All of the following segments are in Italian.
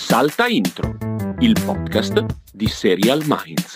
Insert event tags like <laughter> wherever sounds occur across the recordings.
Salta Intro, il podcast di Serial Minds.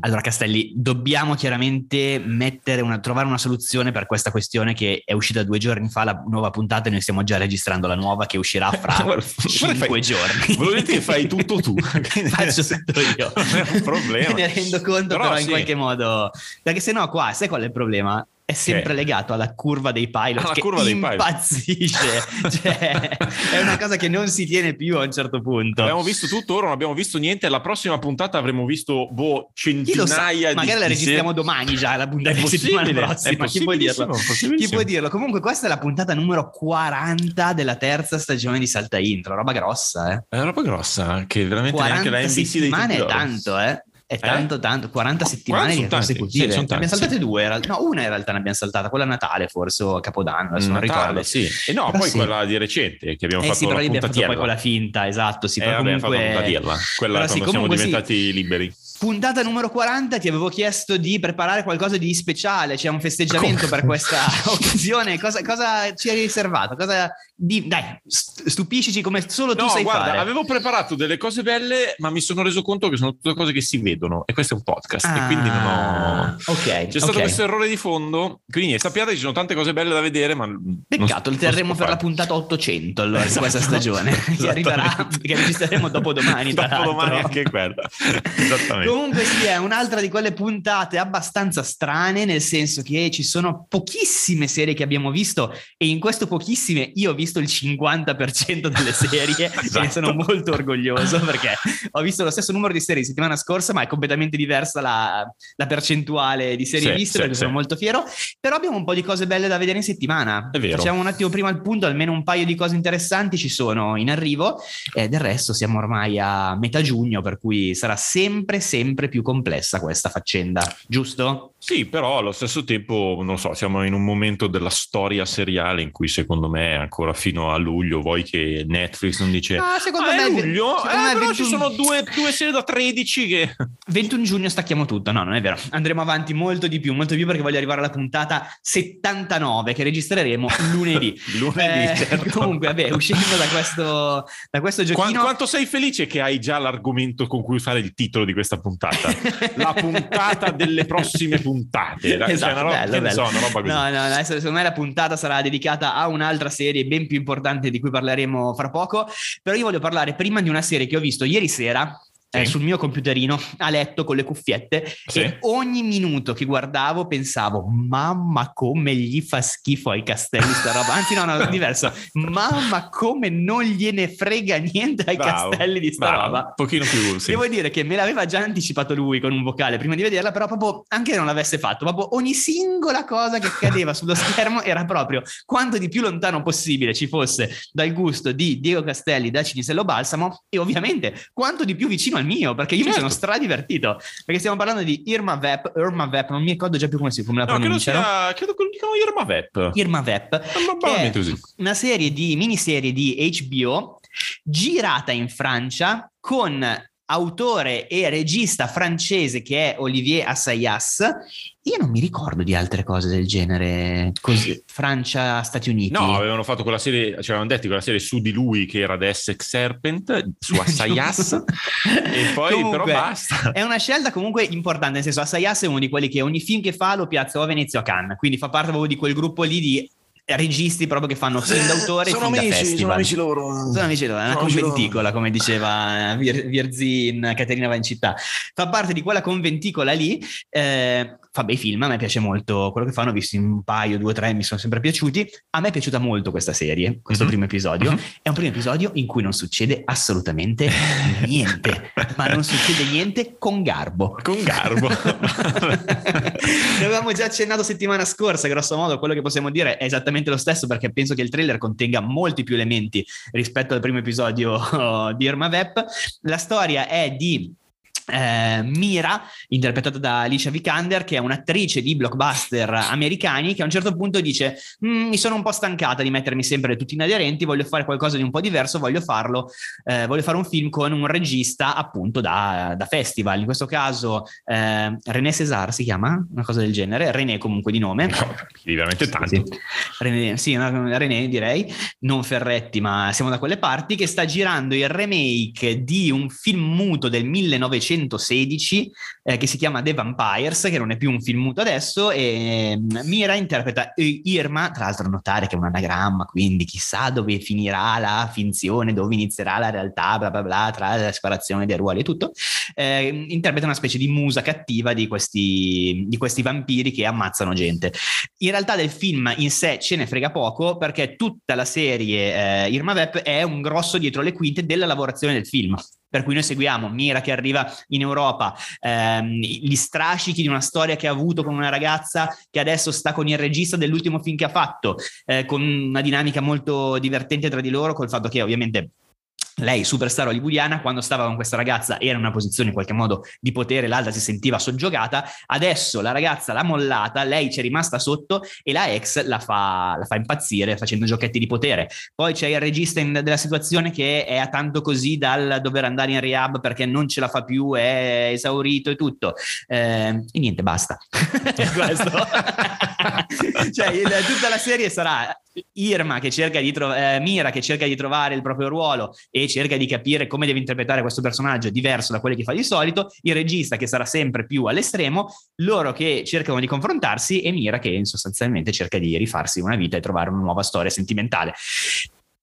Allora, Castelli, dobbiamo chiaramente mettere una, trovare una soluzione per questa questione che è uscita due giorni fa, la nuova puntata, e noi stiamo già registrando la nuova che uscirà fra <laughs> cinque giorni. <laughs> Volete che fai tutto tu? <laughs> Faccio tutto io. Non è un problema. Me ne rendo conto, però, Però in sì. qualche modo. Perché se no, qua, sai qual è il problema? È sempre Che? legato alla curva dei pilot Alla che curva impazzisce. <laughs> cioè, è una cosa che non si tiene più a un certo punto. Abbiamo visto tutto, ora non abbiamo visto niente. La prossima puntata avremo visto boh, centinaia di Magari la registriamo domani già, la puntata di settimana prossima. Chi può dirlo? Chi può dirlo? Comunque, questa è la puntata numero 40 della terza stagione di Salta Intro. Roba grossa, eh. È una roba grossa, che veramente 40 neanche la NBC dei settimane è tanto, eh. È tanto, tanto, 40 settimane tanti, consecutive. sì, abbiamo saltate sì. due, no, una in realtà ne abbiamo saltata, quella a Natale forse, o a Capodanno, adesso non Natale, ricordo. sì. E no, Però poi sì. quella di recente che abbiamo Eh fatto sì, però lì abbiamo fatto poi quella finta, esatto, sì, eh, però comunque... fatto la puntatiella. Quella Però quando siamo diventati liberi. Puntata numero 40, ti avevo chiesto di preparare qualcosa di speciale, c'è un festeggiamento Come? per questa <laughs> occasione. Cosa, cosa ci hai riservato? Cosa di- Dai, st- stupiscici come solo tu No, sai guarda, fare. avevo preparato delle cose belle, ma mi sono reso conto che sono tutte cose che si vedono e questo è un podcast e quindi non ho... Ah, Ok, C'è stato ok. questo errore di fondo, quindi sappiate ci sono tante cose belle da vedere, ma... Peccato, lo terremo per la puntata 800 allora, di questa stagione, <laughs> che arriverà, che registreremo dopo domani. tra Dopo domani l'altro. anche quella. Esattamente. Comunque sì, è un'altra di quelle puntate abbastanza strane, nel senso che ci sono pochissime serie che abbiamo visto e in questo pochissime io ho visto il 50% delle <laughs> serie e Esatto. sono molto orgoglioso perché ho visto lo stesso numero di serie settimana scorsa, ma è completamente diversa la, la percentuale di serie Sì, viste sì, perché sì. sono molto fiero, però abbiamo un po' di cose belle da vedere in settimana. È vero. Facciamo un attimo prima il punto, almeno un paio di cose interessanti ci sono in arrivo e del resto siamo ormai a metà giugno, per cui sarà sempre, sempre più complessa questa faccenda, giusto? Sì, però allo stesso tempo, non so, siamo in un momento della storia seriale in cui secondo me ancora fino a luglio vuoi che Netflix non dice Ah, secondo "Ah, è me- luglio, secondo eh, me però 21 ci sono due, due serie da 13 che... <laughs> 21 giugno stacchiamo tutto, no, non è vero. Andremo avanti molto di più, molto di più perché voglio arrivare alla puntata 79 che registreremo <laughs> lunedì. Lunedì, Eh, certo. Comunque, vabbè, uscendo da questo, da questo giochino... quanto sei felice che hai già l'argomento con cui fare il titolo di questa puntata? <laughs> La puntata delle prossime puntate. Cioè, Esatto, una roba, bello, bello. so, una roba così. No, no, adesso secondo me la puntata sarà dedicata a un'altra serie ben più importante di cui parleremo fra poco. Però io voglio parlare prima di una serie che ho visto ieri sera. Eh, Sì. sul mio computerino a letto con le cuffiette Sì. e ogni minuto che guardavo pensavo mamma come gli fa schifo ai castelli sta roba anzi no no <laughs> diverso mamma come non gliene frega niente ai Bravo, castelli di sta bravo, roba Un pochino più, sì. Devo dire che me l'aveva già anticipato lui con un vocale prima di vederla, però proprio anche se non l'avesse fatto, proprio ogni singola cosa che cadeva sullo <laughs> schermo era proprio quanto di più lontano possibile ci fosse dal gusto di Diego Castelli da Cinisello Balsamo e ovviamente quanto di più vicino al mio, perché io mi Certo. sono stradivertito, perché stiamo parlando di Irma Vep, Irma Vep, non mi ricordo già più come si come la No, credo, pronunciano. sia, credo che lo dicano Irma Vep. Irma Vep, così. una serie di miniserie di HBO girata in Francia con autore e regista francese che è Olivier Assayas. Io non mi ricordo di altre cose del genere così, Francia, Stati Uniti. No, avevano fatto quella serie, ci avevano detto quella serie su di lui che era The Essex Serpent, su <laughs> Assayas, e poi Comunque, però basta. È una scelta comunque importante, nel senso Assayas è uno di quelli che ogni film che fa lo piazza o a Venezia o a Cannes, quindi fa parte proprio di quel gruppo lì di registi proprio che fanno film d'autore e sono film da amici, sono amici loro. Sono amici loro, è una Sono conventicola, come diceva Vir- Virzi in Caterina va in città. Fa parte di quella conventicola lì, eh, fa bei film, a me piace molto quello che fanno, ho visto un paio, due o tre, mi sono sempre piaciuti. A me è piaciuta molto questa serie, questo Mhm. primo episodio. Mhm. È un primo episodio in cui non succede assolutamente <laughs> niente, ma non succede niente con garbo. Con garbo. <laughs> Ne avevamo già accennato settimana scorsa, grosso modo, quello che possiamo dire è esattamente lo stesso perché penso che il trailer contenga molti più elementi rispetto al primo episodio <laughs> di Irma Vep. La storia è di eh, Mira, interpretata da Alicia Vikander, che è un'attrice di blockbuster americani, che a un certo punto dice: mm, Mi sono un po' stancata di mettermi sempre tutti inaderenti, voglio fare qualcosa di un po' diverso, voglio farlo, eh, voglio fare un film con un regista appunto da, da festival. In questo caso eh, René César si chiama, una cosa del genere, René comunque di nome. <laughs> No, veramente tanto. Sì, René, sì, René direi, non Ferretti, ma siamo da quelle parti, che sta girando il remake di un film muto del 1900 1916 eh, che si chiama The Vampires, che non è più un film muto adesso, e mm, Mira interpreta Irma, tra l'altro notare che è un anagramma, quindi chissà dove finirà la finzione, dove inizierà la realtà, bla bla bla, tra la separazione dei ruoli e tutto, eh, interpreta una specie di musa cattiva di questi, di questi vampiri che ammazzano gente. In realtà del film in sé ce ne frega poco perché tutta la serie eh, Irma Vep è un grosso dietro le quinte della lavorazione del film. Per cui noi seguiamo Mira che arriva in Europa, ehm, gli strascichi di una storia che ha avuto con una ragazza che adesso sta con il regista dell'ultimo film che ha fatto, eh, con una dinamica molto divertente tra di loro, col fatto che ovviamente lei, superstar hollywoodiana, quando stava con questa ragazza era in una posizione in qualche modo di potere, l'altra si sentiva soggiogata, adesso la ragazza l'ha mollata, lei ci è rimasta sotto e la ex la fa, la fa impazzire facendo giochetti di potere. Poi c'è il regista in, della situazione che è a tanto così dal dover andare in rehab perché non ce la fa più, è esaurito e tutto. Eh, e niente, basta. <laughs> <laughs> Cioè, il, tutta la serie sarà Irma che cerca di trovare, eh, Mira che cerca di trovare il proprio ruolo e cerca di capire come deve interpretare questo personaggio diverso da quello che fa di solito, il regista che sarà sempre più all'estremo, loro che cercano di confrontarsi e Mira che sostanzialmente cerca di rifarsi una vita e trovare una nuova storia sentimentale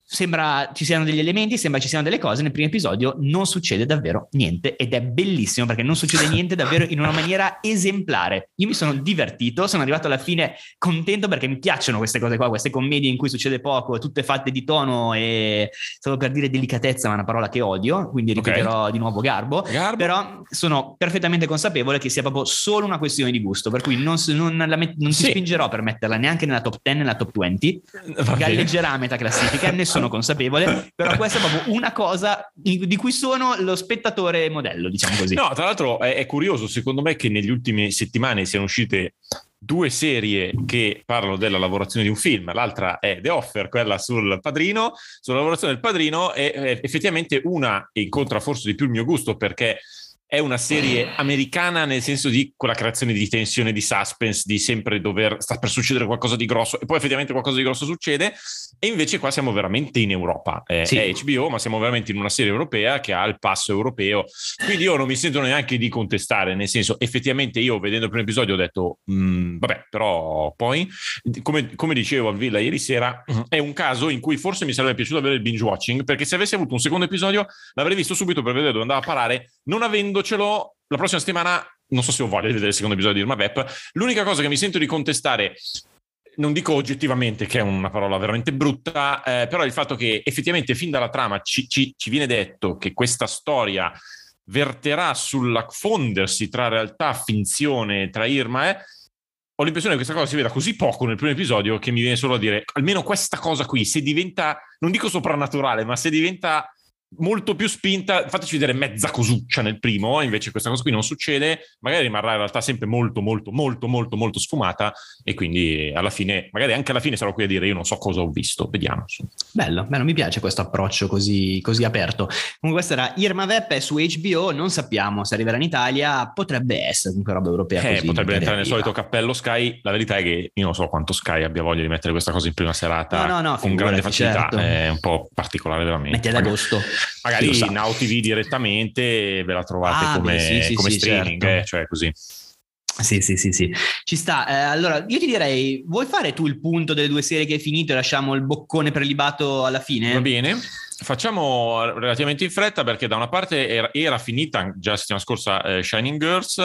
sembra ci siano degli elementi, sembra ci siano delle cose. Nel primo episodio non succede davvero niente ed è bellissimo perché non succede niente davvero in una maniera esemplare. Io mi sono divertito, sono arrivato alla fine contento perché mi piacciono queste cose qua, queste commedie in cui succede poco, tutte fatte di tono e stavo per dire delicatezza, ma è una parola che odio, quindi ripeterò okay. di nuovo garbo, garbo, però sono perfettamente consapevole che sia proprio solo una questione di gusto, per cui non, non, met- non sì. ti spingerò per metterla neanche nella top 10, nella top 20, galleggerà a metà classifica, nessuno <laughs> sono consapevole, però <laughs> questa è proprio una cosa di cui sono lo spettatore modello, diciamo così. No, tra l'altro è, è curioso, secondo me, che negli ultimi settimane siano uscite due serie che parlano della lavorazione di un film, l'altra è The Offer, quella sul padrino, sulla lavorazione del padrino, e effettivamente una incontra forse di più il mio gusto perché è una serie americana nel senso di quella creazione di tensione, di suspense, di sempre dover, sta per succedere qualcosa di grosso e poi effettivamente qualcosa di grosso succede e invece qua siamo veramente in Europa, eh, sì. è HBO ma siamo veramente in una serie europea che ha il passo europeo, quindi io non mi sento neanche di contestare, nel senso effettivamente io vedendo il primo episodio ho detto mm, vabbè però poi come, come dicevo a Villa ieri sera è un caso in cui forse mi sarebbe piaciuto avere il binge watching perché se avessi avuto un secondo episodio l'avrei visto subito per vedere dove andava a parare non avendo vedendocelo la prossima settimana, non so se ho voglia di vedere il secondo episodio di Irma Vep, l'unica cosa che mi sento di contestare non dico oggettivamente che è una parola veramente brutta, eh, però il fatto che effettivamente fin dalla trama ci, ci, ci viene detto che questa storia verterà sulla fondersi tra realtà, finzione, tra Irma e... Ho l'impressione che questa cosa si veda così poco nel primo episodio che mi viene solo a dire almeno questa cosa qui, se diventa, non dico soprannaturale, ma se diventa molto più spinta, fateci vedere mezza cosuccia nel primo, invece questa cosa qui non succede, magari rimarrà in realtà sempre molto molto molto molto molto sfumata e quindi alla fine, magari anche alla fine sarò qui a dire io non so cosa ho visto, vediamo. Bello, bello, mi piace questo approccio così, così aperto. Comunque questa era Irma Vep è su HBO, non sappiamo se arriverà in Italia, potrebbe essere comunque roba europea. Eh, potrebbe entrare nel solito cappello Sky, la verità è che io non so quanto Sky abbia voglia di mettere questa cosa in prima serata no, no, no, con grande facilità, certo. è un po' particolare veramente. Metti ad agosto. Magari Now TV direttamente ve la trovate ah, come, sì, sì, come sì, streaming, certo. eh, cioè così. Sì, sì, sì, sì. Ci sta. Eh, allora, io ti direi, vuoi fare tu il punto delle due serie che hai finito e lasciamo il boccone prelibato alla fine? Va bene. Facciamo relativamente in fretta perché da una parte era, era finita già la settimana scorsa eh, Shining Girls,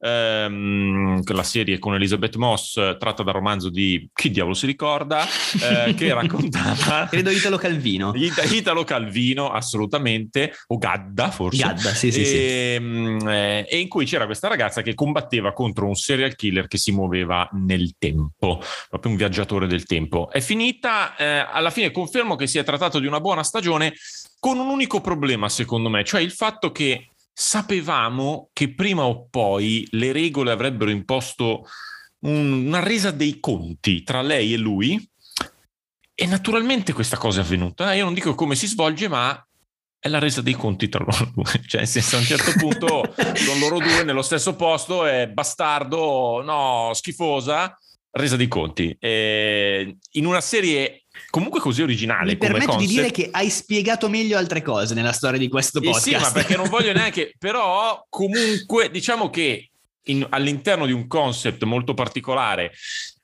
ehm, la serie con Elizabeth Moss tratta dal romanzo di chi diavolo si ricorda, eh, che <laughs> raccontava... Credo Italo Calvino. Italo Calvino, assolutamente, o Gadda forse. Gadda, sì, sì, e, sì. Ehm, eh, e in cui c'era questa ragazza che combatteva contro un serial killer che si muoveva nel tempo, proprio un viaggiatore del tempo. È finita, eh, alla fine confermo che si è trattato di una buona stagione con un unico problema, secondo me, cioè il fatto che sapevamo che prima o poi le regole avrebbero imposto un- una resa dei conti tra lei e lui. E naturalmente questa cosa è avvenuta. Io non dico come si svolge, ma è la resa dei conti tra loro <laughs> due. Cioè, nel senso, a un certo punto sono loro due nello stesso posto, è bastardo, no, schifosa, resa dei conti. E in una serie comunque così originale Mi come permetto di concept, dire che hai spiegato meglio altre cose nella storia di questo eh podcast. sì, ma perché non voglio <laughs> neanche, però comunque diciamo che in- all'interno di un concept molto particolare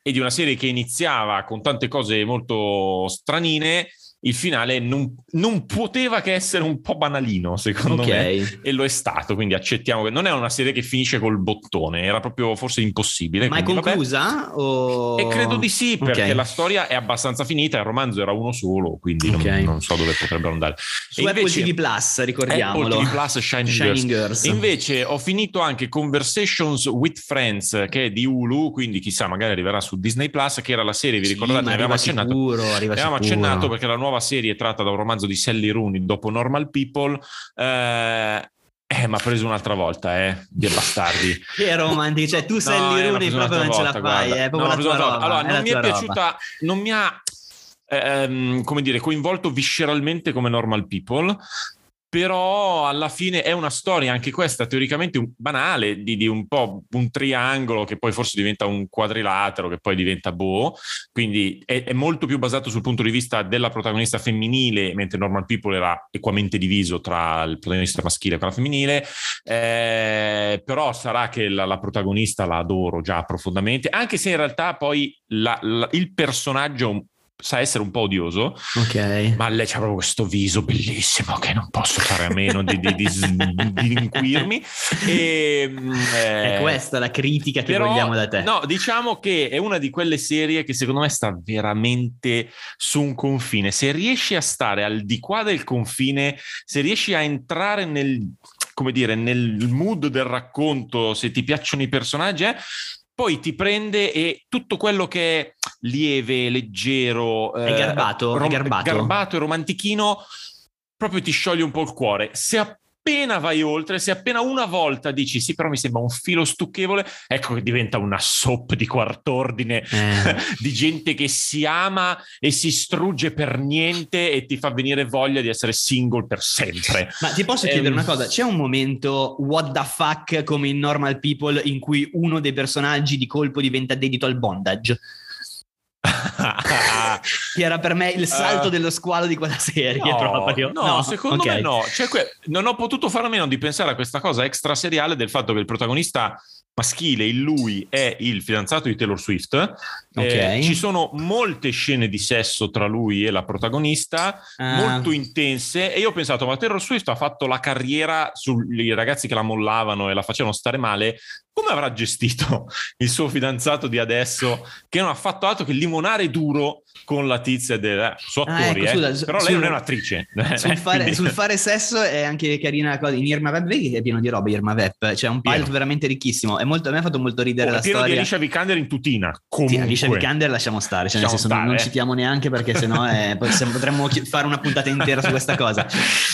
e di una serie che iniziava con tante cose molto stranine, il finale non, non poteva che essere un po' banalino, secondo Ok. me. E lo è stato, quindi accettiamo che non è una serie che finisce col bottone, era proprio forse impossibile. Ma è quindi, conclusa? O... E credo di sì, perché Ok. la storia è abbastanza finita, il romanzo era uno solo, quindi non- Ok. non, so dove potrebbero andare. Su E Apple invece- TV Plus, ricordiamolo. Apple TV Plus Shining, Shining Girls. Girls. Invece ho finito anche Conversations with Friends, che è di Hulu, quindi chissà, magari arriverà su Disney Plus, che era la serie, vi Sì, ricordate? ma Ne avevamo arriva accennato. sicuro, Avevamo sicuro. accennato perché la nuova serie è tratta da un romanzo di Sally Rooney dopo Normal People. Eh, eh, ma ha preso un'altra volta, eh, di bastardi. Che romantico, cioè tu sei No, eh, preso proprio non ce la fai, proprio No. Allora, non mi è tua roba. piaciuta, non mi ha, ehm, come dire, coinvolto visceralmente come Normal People, però alla fine è una storia, anche questa teoricamente un- banale, di, di un po' un triangolo che poi forse diventa un quadrilatero, che poi diventa boh, quindi è, è molto più basato sul punto di vista della protagonista femminile, mentre Normal People era equamente diviso tra il protagonista maschile e quella femminile, eh, però sarà che la, la protagonista la adoro già profondamente, anche se in realtà poi la- la- il personaggio sa essere un po' odioso, Ok. ma lei c'ha proprio questo viso bellissimo che non posso fare a meno di, di, di, di. E, È eh, questa la critica che però, vogliamo da te. No, diciamo che è una di quelle serie che secondo me sta veramente su un confine. Se riesci a stare al di qua del confine, se riesci a entrare nel, come dire, nel mood del racconto, se ti piacciono i personaggi, eh, poi ti prende e tutto quello che è lieve, leggero, eh, garbato, è garbato. garbato e romantichino, proprio ti scioglie un po' il cuore. Se appena vai oltre, se appena una volta dici sì, però mi sembra un filo stucchevole, ecco che diventa una soap di quart'ordine Eh. <laughs> di gente che si ama e si strugge per niente e ti fa venire voglia di essere single per sempre. Ma ti posso chiedere Ehm. una cosa? C'è un momento what the fuck come in Normal People in cui uno dei personaggi di colpo diventa dedito al bondage? <laughs> Che era per me il salto Eh. dello squalo di quella serie No, proprio. no, secondo Ok. me no. Cioè, que- non ho potuto fare a meno di pensare a questa cosa extra seriale del fatto che il protagonista maschile, il lui, è il fidanzato di Taylor Swift. Eh, Ok. ci sono molte scene di sesso tra lui e la protagonista, Ah. molto intense. E io ho pensato, ma Taylor Swift ha fatto la carriera sui ragazzi che la mollavano e la facevano stare male. Come avrà gestito <laughs> il suo fidanzato di adesso, che non ha fatto altro che limonare duro con la tizia del eh, suo Ah, attori, ecco, eh. però lei sul- non è un'attrice. Sul <laughs> fare, Quindi- sul fare sesso è anche carina la cosa in Irma Web, vedi che è pieno di roba Irma Web, c'è un pilot Pieno. veramente ricchissimo, è molto, a me ha fatto molto ridere Oh, è la pieno di storia. Alicia Vikander in tutina. Sì, Comunque. Alicia Vikander lasciamo stare, cioè nel Lasciamo senso non- stare, non citiamo neanche perché sennò <laughs> possiamo- potremmo fare una puntata intera su questa cosa.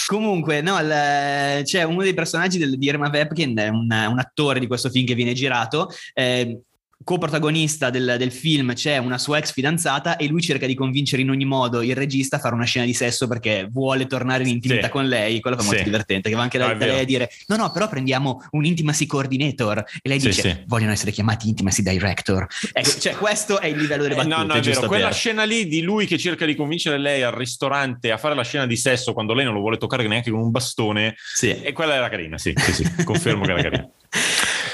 Comunque, no, il- c'è uno dei personaggi del- di Irma Webkin, è un, un attore di questo film che viene girato. eh, coprotagonista del, del film c'è una sua ex fidanzata e lui cerca di convincere in ogni modo il regista a fare una scena di sesso perché vuole tornare in intimità Sì. con lei quello fa molto Sì. divertente che va anche da, è da lei vero. a dire no no però prendiamo un intimacy coordinator e lei Sì, dice vogliono essere chiamati intimacy director ecco cioè questo è il livello delle Eh, battute no, no, è vero. Quella per- scena lì di lui che cerca di convincere lei al ristorante a fare la scena di sesso quando lei non lo vuole toccare neanche con un bastone. Sì. E quella era carina, sì, sì, sì, confermo che era carina. <laughs>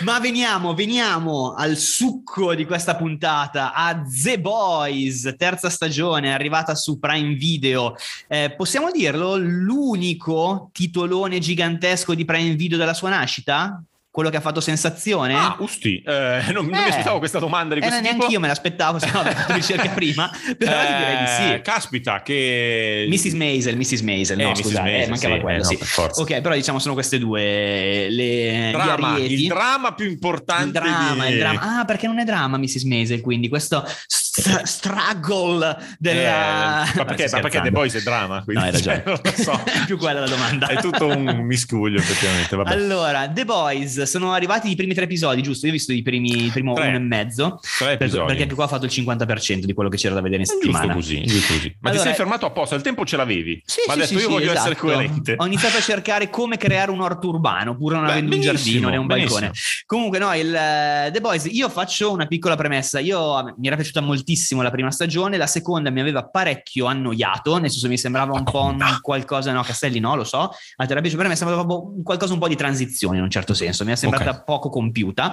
Ma veniamo, veniamo al succo di questa puntata, a The Boys, terza stagione, arrivata su Prime Video. Eh, possiamo dirlo, l'unico titolone gigantesco di Prime Video della sua nascita? Quello che ha fatto sensazione? Ah, usti, eh, non, non mi Eh. aspettavo questa domanda di Eh, questo neanche tipo. io me l'aspettavo, se no avrei fatto ricerca <laughs> prima, però ti direi di Eh, sì. Caspita, che... Mrs. Maisel, Mrs. Maisel, no Eh, scusa, eh, mancava sì, quello, eh, no, sì. per forza. Ok, però diciamo sono queste due le, Drama, il dramma più importante Il dramma, di... il dramma. Ah, perché non è dramma Mrs. Maisel, quindi questo st- struggle della... Eh, ma perché, ma perché The Boys è drama? Quindi, no, hai ragione. Cioè, <laughs> non lo so. <laughs> più quella la domanda. È tutto un miscuglio, effettivamente. Vabbè. Allora, The Boys, sono arrivati i primi tre episodi, giusto? Io ho visto i primi, il primo Tre. uno e mezzo. Tre Per- perché anche qua ho fatto il 50% di quello che c'era da vedere in Giusto settimana. così, giusto così. Ma Allora- ti sei fermato apposta, il tempo ce l'avevi. Sì, ma sì, adesso sì, io sì, voglio esatto. essere coerente. Ho iniziato a cercare come creare un orto urbano, pure non Beh, avendo un giardino né un balcone. Comunque, no, il eh, The Boys, io faccio una piccola premessa. Io mi era piaciuta moltissimo la prima stagione, la seconda mi aveva parecchio annoiato, nel senso mi sembrava un po' un qualcosa, no, Castelli no, lo so, a te era piaciuto, per me sembrava proprio un qualcosa un po' di transizione in un certo senso, mi è sembrata Ok. poco compiuta.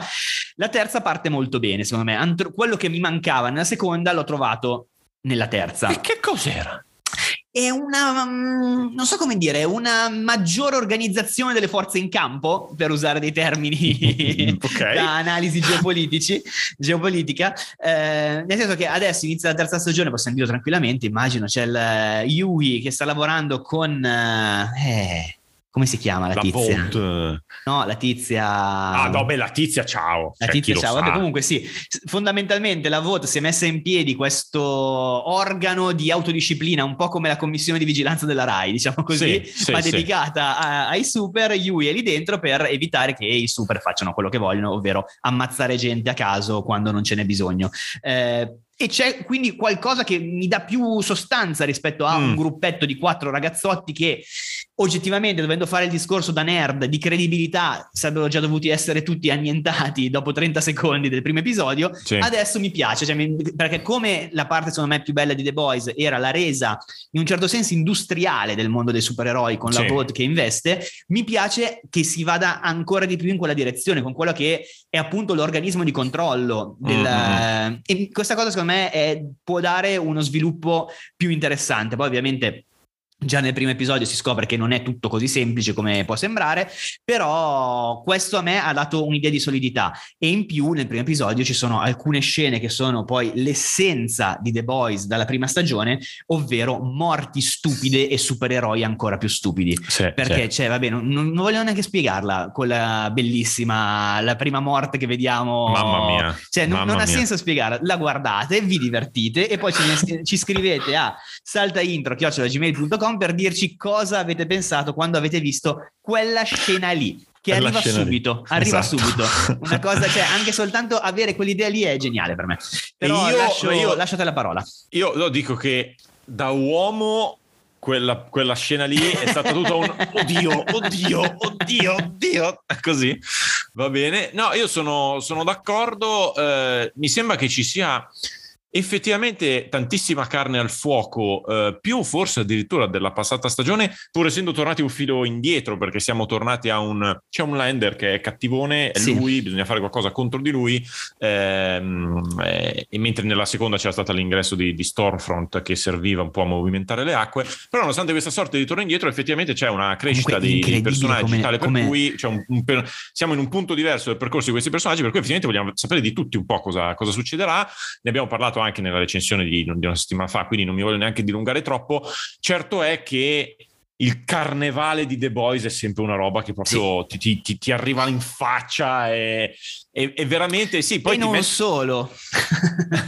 La terza parte molto bene, secondo me. Antro- quello che mi mancava nella seconda l'ho trovato nella terza. E che cos'era? È una, mm, non so come dire, una maggiore organizzazione delle forze in campo, per usare dei termini <laughs> Ok. <laughs> da analisi geopolitici, geopolitica, eh, nel senso che adesso inizia la terza stagione, possiamo dirlo tranquillamente, immagino c'è il eh, Yui che sta lavorando con... eh, come si chiama la, La tizia? Volt. No, la tizia... Ah, no, beh, la tizia, ciao. La Cioè, tizia, ciao. Vabbè, comunque sì, fondamentalmente la VOT si è messa in piedi questo organo di autodisciplina, un po' come la commissione di vigilanza della RAI, diciamo così, Sì, sì, ma sì. dedicata a- ai super, Yui è lì dentro per evitare che i super facciano quello che vogliono, ovvero ammazzare gente a caso quando non ce n'è bisogno. Eh, e c'è quindi qualcosa che mi dà più sostanza rispetto a Mm. un gruppetto di quattro ragazzotti che oggettivamente, dovendo fare il discorso da nerd di credibilità, sarebbero già dovuti essere tutti annientati <laughs> dopo 30 secondi del primo episodio. Sì. Adesso mi piace, cioè, perché come la parte secondo me più bella di The Boys era la resa in un certo senso industriale del mondo dei supereroi con la Sì. VOD che investe, mi piace che si vada ancora di più in quella direzione, con quello che è appunto l'organismo di controllo. Del, Mm-hmm. E questa cosa secondo me è- può dare uno sviluppo più interessante. Poi ovviamente Già nel primo episodio si scopre che non è tutto così semplice come può sembrare, però questo a me ha dato un'idea di solidità e in più nel primo episodio ci sono alcune scene che sono poi l'essenza di The Boys dalla prima stagione, ovvero morti stupide e supereroi ancora più stupidi. Sì, Perché, sì. cioè, vabbè, non, non voglio neanche spiegarla, quella bellissima, la prima morte che vediamo. Mamma mia. Cioè, non, Mamma non ha mia. senso spiegarla. La guardate, vi divertite e poi ci, ci scrivete a saltaintro.gmail.com per dirci cosa avete pensato quando avete visto quella scena lì. Che Quella arriva scena lì. subito, arriva Esatto. subito. Una cosa, cioè, anche soltanto avere quell'idea lì è geniale per me. Però io- lascio, io- lasciate la parola. Io lo dico che da uomo quella, quella scena lì è stata tutta un oddio, oddio, oddio, oddio, così va bene. No, io sono, sono d'accordo. eh, mi sembra che ci sia effettivamente tantissima carne al fuoco, eh, più forse addirittura della passata stagione, pur essendo tornati un filo indietro, perché siamo tornati a un c'è un Lander che è cattivone, è Sì. lui, bisogna fare qualcosa contro di lui. ehm, eh, e mentre nella seconda c'era stato l'ingresso di, di Stormfront che serviva un po' a movimentare le acque, però nonostante questa sorta di torno indietro, effettivamente c'è una crescita Comunque incredibile personaggi, come- tale per come- cui c'è un- un per- siamo in un punto diverso del percorso di questi personaggi, per cui effettivamente vogliamo sapere di tutti un po' cosa, cosa succederà. Ne abbiamo parlato anche nella recensione di, di una settimana fa, quindi non mi voglio neanche dilungare troppo. Certo è che il carnevale di The Boys è sempre una roba che proprio ti, ti- ti- ti arriva in faccia e, e- e veramente sì, poi e non metti- solo. <laughs>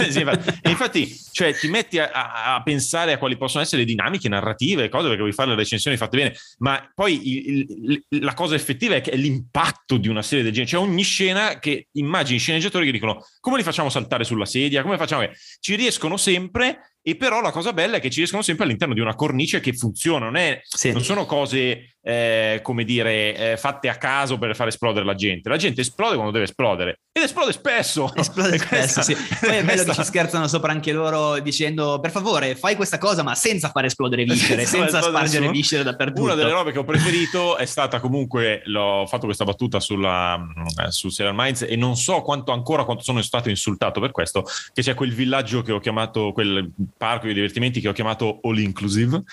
Sì, infatti, e infatti, cioè, ti metti a, a- pensare a quali possono essere le dinamiche narrative, cose perché vuoi fare le recensioni fatte bene, ma poi il- il- la cosa effettiva è che è l'impatto di una serie del genere. C'è ogni scena che immagini sceneggiatori che dicono come li facciamo saltare sulla sedia, come facciamo ci riescono sempre. E però la cosa bella è che ci riescono sempre all'interno di una cornice che funziona, non, è, Sì. non sono cose, eh, come dire, eh, fatte a caso per far esplodere la gente. La gente esplode quando deve esplodere ed esplode spesso. <laughs> Esplode spesso, sì. Poi è bello questa- che ci scherzano sopra anche loro dicendo per favore fai questa cosa ma senza far esplodere viscere, Senza senza spargere viscere dappertutto. Una delle robe che ho preferito è stata comunque, l'ho fatto questa battuta sulla, eh, su Serial Minds e non so quanto ancora quanto sono stato insultato per questo, che c'è quel villaggio che ho chiamato, quel parco di divertimenti che ho chiamato All Inclusive,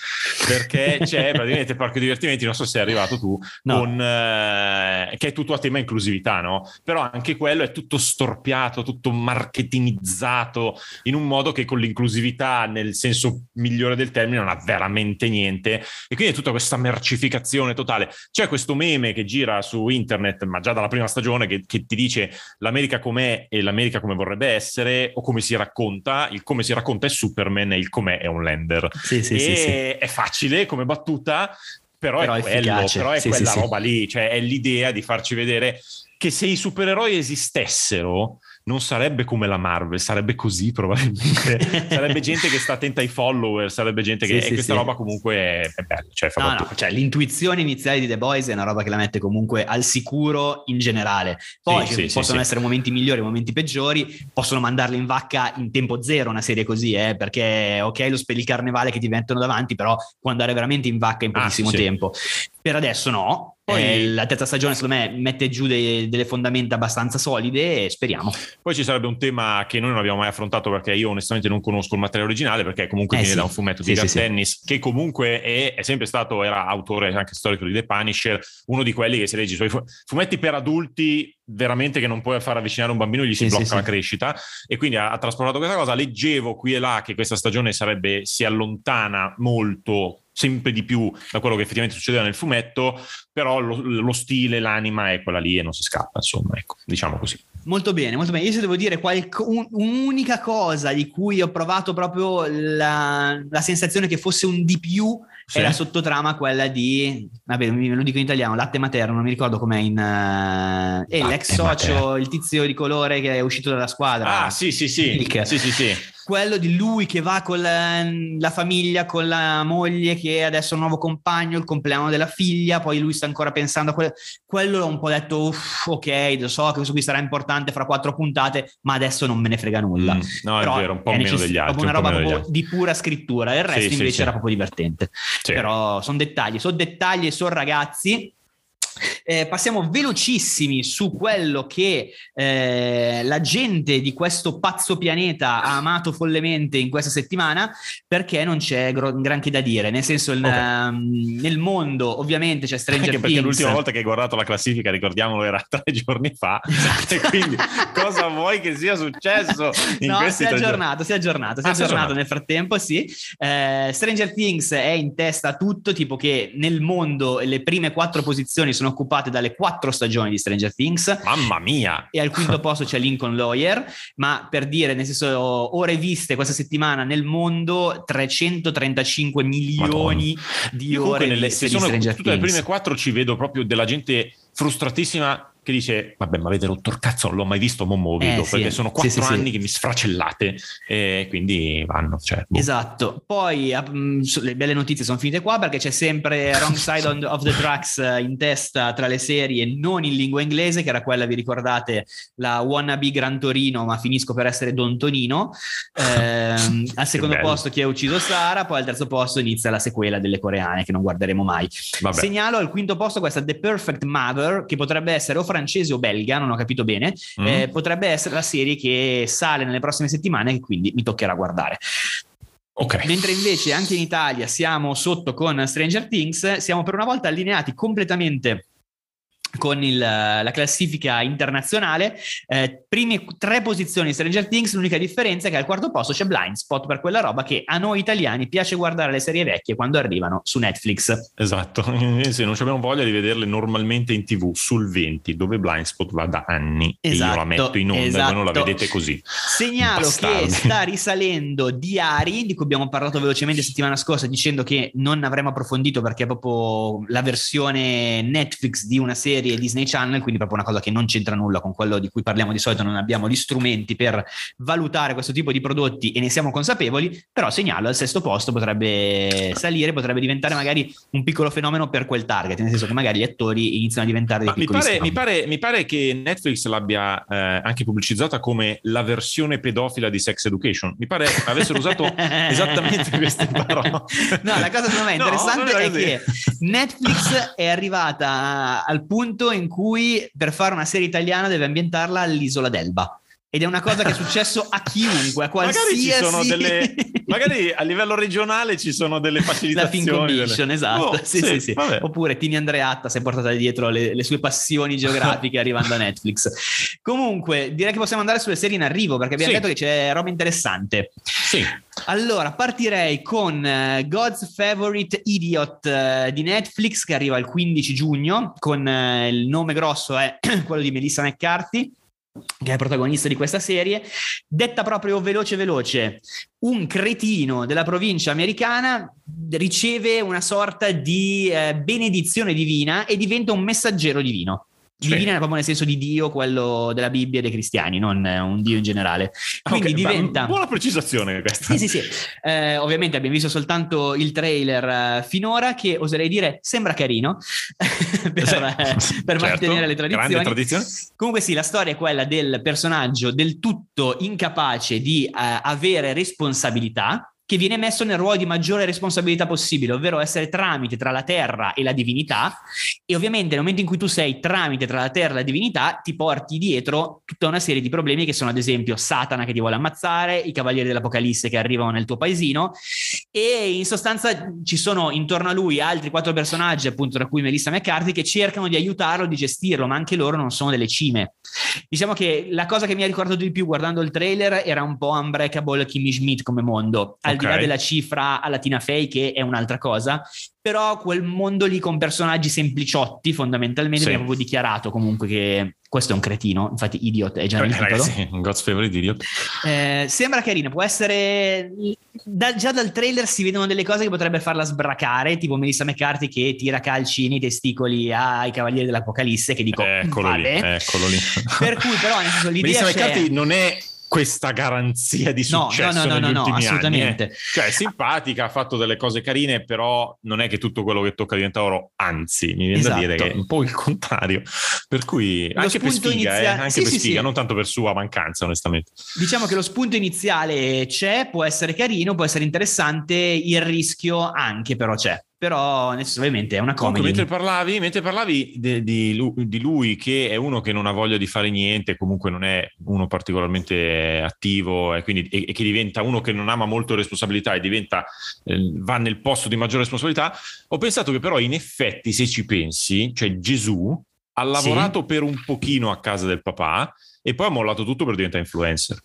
perché c'è <laughs> praticamente parco di divertimenti, non so se è arrivato tu, no. con, eh, che è tutto a tema inclusività, no? Però anche quello è tutto storpiato, tutto marketingizzato in un modo che con l'inclusività, nel senso migliore del termine, non ha veramente niente. E quindi è tutta questa mercificazione totale. C'è questo meme che gira su internet, ma già dalla prima stagione, che, che ti dice l'America com'è e l'America come vorrebbe essere, o come si racconta. Il come si racconta è Superman e il com'è è un lender. Sì, sì, sì, sì. È facile come battuta, però, però è, quello, però è sì, quella roba lì, cioè è l'idea di farci vedere che se i supereroi esistessero non sarebbe come la Marvel, sarebbe così probabilmente. <laughs> sarebbe gente che sta attenta ai follower, sarebbe gente che... Sì, e sì, questa sì. roba comunque è, è bella. Cioè, no, no, cioè, l'intuizione iniziale di The Boys è una roba che la mette comunque al sicuro in generale. Poi possono essere momenti migliori, momenti peggiori, possono mandarli in vacca in tempo zero una serie così, eh, perché ok lo spell il carnevale che ti mettono davanti, però può andare veramente in vacca in ah, pochissimo ah, tempo. Per adesso no, poi eh, la terza stagione, secondo me, mette giù dei, delle fondamenta abbastanza solide e speriamo. Poi ci sarebbe un tema che noi non abbiamo mai affrontato perché io onestamente non conosco il materiale originale perché comunque eh, viene sì. da un fumetto di sì, Garth sì, Tennis che comunque è, è, sempre stato, era autore anche storico di The Punisher, uno di quelli che si legge i suoi fumetti per adulti veramente che non puoi far avvicinare un bambino gli si blocca la crescita e quindi ha, ha trasportato questa cosa. Leggevo qui e là che questa stagione sarebbe, si allontana molto sempre di più da quello che effettivamente succedeva nel fumetto, però lo, lo, stile, l'anima è quella lì e non si scappa, insomma, ecco, diciamo così. Molto bene, molto bene. Io se devo dire qualco, un, un'unica cosa di cui ho provato proprio la, la sensazione che fosse un di più sì. è la sottotrama quella di, vabbè, me lo dico in italiano, latte materno, non mi ricordo com'è in... Uh, è l'ex socio, materno. il tizio di colore che è uscito dalla squadra. Ah, sì, sì, sì. Sì, sì, sì quello di lui che va con la, la, famiglia, con la moglie che adesso ha un nuovo compagno, il compleanno della figlia, poi lui sta ancora pensando a quello. Quello l'ho un po' detto, uff, ok, lo so che questo qui sarà importante fra quattro puntate, ma adesso non me ne frega nulla. Mm, no, Però è vero, un po' meno degli altri. Una roba proprio di pura scrittura, il resto sì, invece sì, era sì. proprio divertente. Però sono dettagli, sono dettagli e sono ragazzi eh, passiamo velocissimi su quello che eh, la gente di questo pazzo pianeta ha amato follemente in questa settimana perché non c'è gro- granché da dire. Nel senso il, okay. um, nel mondo ovviamente c'è Stranger Anche perché l'ultima volta che hai guardato la classifica ricordiamolo era tre giorni fa. <laughs> Esatto. e quindi cosa vuoi che sia successo in no, si è aggiornato si è aggiornato si è ah, aggiornato. nel frattempo sì. Eh, Stranger Things è in testa a tutto tipo che nel mondo le prime quattro posizioni sono occupate dalle quattro stagioni di Stranger Things. Mamma mia! E al quinto <laughs> posto c'è Lincoln Lawyer, ma per dire, nel senso, ore viste questa settimana nel mondo, 335 milioni Madonna. di ore nelle, viste di Stranger Things. Tutte le prime quattro ci vedo proprio della gente frustratissima che dice vabbè ma avete rotto il cazzo non l'ho mai visto mo mo vedo eh, perché sì. sono quattro sì, sì, anni che mi sfracellate e quindi vanno cioè, boh. esatto poi um, le belle notizie sono finite qua perché c'è sempre <laughs> Wrong Side of the Tracks eh, in testa tra le serie non in lingua inglese che era quella vi ricordate la wannabe Gran Torino ma finisco per essere Don Tonino ehm, <laughs> al secondo posto chi ha ucciso Sara poi al terzo posto inizia la sequela delle coreane che non guarderemo mai vabbè. segnalo al quinto posto questa The Perfect Mother che potrebbe essere o francese o belga, non ho capito bene, mm. eh, potrebbe essere la serie che sale nelle prossime settimane e quindi mi toccherà guardare. Okay. Mentre invece anche in Italia siamo sotto con Stranger Things, siamo per una volta allineati completamente con il, la classifica internazionale. Eh, prime tre posizioni Stranger Things, l'unica differenza è che al quarto posto c'è Blind Spot per quella roba che a noi italiani piace guardare le serie vecchie quando arrivano su Netflix. Esatto, <laughs> se non abbiamo voglia di vederle normalmente in tv sul 20, dove Blind Spot va da anni esatto, e io la esatto, metto in onda esatto. e voi non la esatto. vedete così. Segnalo Bastardi. che sta risalendo Diari, di cui abbiamo parlato velocemente settimana scorsa dicendo che non avremmo approfondito perché è proprio la versione Netflix di una serie serie Disney Channel, quindi proprio una cosa che non c'entra nulla con quello di cui parliamo di solito, non abbiamo gli strumenti per valutare questo tipo di prodotti e ne siamo consapevoli, però segnalo al sesto posto potrebbe salire, potrebbe diventare magari un piccolo fenomeno per quel target, nel senso che magari gli attori iniziano a diventare dei mi pare, mi, pare, mi pare, che Netflix l'abbia eh, anche pubblicizzata come la versione pedofila di Sex Education, mi pare avessero usato <laughs> esattamente queste parole. No, la cosa secondo me <laughs> interessante no, è, è che Netflix è arrivata al punto in cui per fare una serie italiana deve ambientarla all'isola d'Elba ed è una cosa che è successo a <laughs> chiunque, a qualsiasi... Magari, ci sono delle, <laughs> magari a livello regionale ci sono delle facilitazioni. La Fin Commission, delle... esatto. Oh, sì, sì, sì. Oppure Tini Andreatta si è portata dietro le, le sue passioni geografiche arrivando a Netflix. <laughs> Comunque, direi che possiamo andare sulle serie in arrivo perché abbiamo detto che c'è roba interessante. Sì. Allora, partirei con uh, God's Favorite Idiot uh, di Netflix che arriva il 15 giugno con uh, il nome grosso è <clears throat> quello di Melissa McCarthy che è protagonista di questa serie, detta proprio veloce veloce, un cretino della provincia americana riceve una sorta di eh, benedizione divina e diventa un messaggero divino. Divina sì. proprio nel senso di Dio, quello della Bibbia e dei cristiani, non un Dio in generale. Quindi okay, diventa. Buona precisazione questa. Sì, sì, sì. Eh, ovviamente abbiamo visto soltanto il trailer uh, finora, che oserei dire sembra carino <laughs> per, sì, eh, per certo, mantenere le tradizioni. tradizione. Comunque, sì, la storia è quella del personaggio del tutto incapace di uh, avere responsabilità che viene messo nel ruolo di maggiore responsabilità possibile, ovvero essere tramite tra la terra e la divinità. E ovviamente nel momento in cui tu sei tramite tra la terra e la divinità, ti porti dietro tutta una serie di problemi che sono ad esempio Satana che ti vuole ammazzare, i cavalieri dell'Apocalisse che arrivano nel tuo paesino e in sostanza ci sono intorno a lui altri quattro personaggi, appunto tra cui Melissa McCarthy, che cercano di aiutarlo, di gestirlo, ma anche loro non sono delle cime. Diciamo che la cosa che mi ha ricordato di più guardando il trailer era un po' Unbreakable Kimmy Schmidt come mondo, al okay. di là della cifra a Latina Fey che è un'altra cosa, però quel mondo lì con personaggi sempliciotti fondamentalmente sì. mi proprio dichiarato comunque che questo è un cretino, infatti Idiot è già nel titolo. Sì, God's Favorite Idiot. Eh, sembra carino, può essere... Da, già dal trailer si vedono delle cose che potrebbe farla sbracare, tipo Melissa McCarthy che tira calci nei testicoli ai Cavalieri dell'Apocalisse, che dico... Eccolo vale. lì, eccolo lì. Per cui però, nel senso, l'idea Melissa McCarthy non è questa garanzia di successo no, no, no, no, no assolutamente. Anni, eh. Cioè, simpatica, ha fatto delle cose carine, però non è che tutto quello che tocca diventa oro, anzi, mi viene esatto. da dire che è un po' il contrario. Per cui lo anche per sfiga, inizia... eh, anche sì, per sì, sfiga, sì. non tanto per sua mancanza, onestamente. Diciamo che lo spunto iniziale c'è, può essere carino, può essere interessante, il rischio anche però c'è però ovviamente è una comedy. Comunque, mentre parlavi, mentre parlavi de, di, lui, di, lui, che è uno che non ha voglia di fare niente, comunque non è uno particolarmente attivo e, quindi, e, e che diventa uno che non ama molto responsabilità e diventa, eh, va nel posto di maggiore responsabilità, ho pensato che però in effetti se ci pensi, cioè Gesù ha lavorato sì. per un pochino a casa del papà e poi ha mollato tutto per diventare influencer.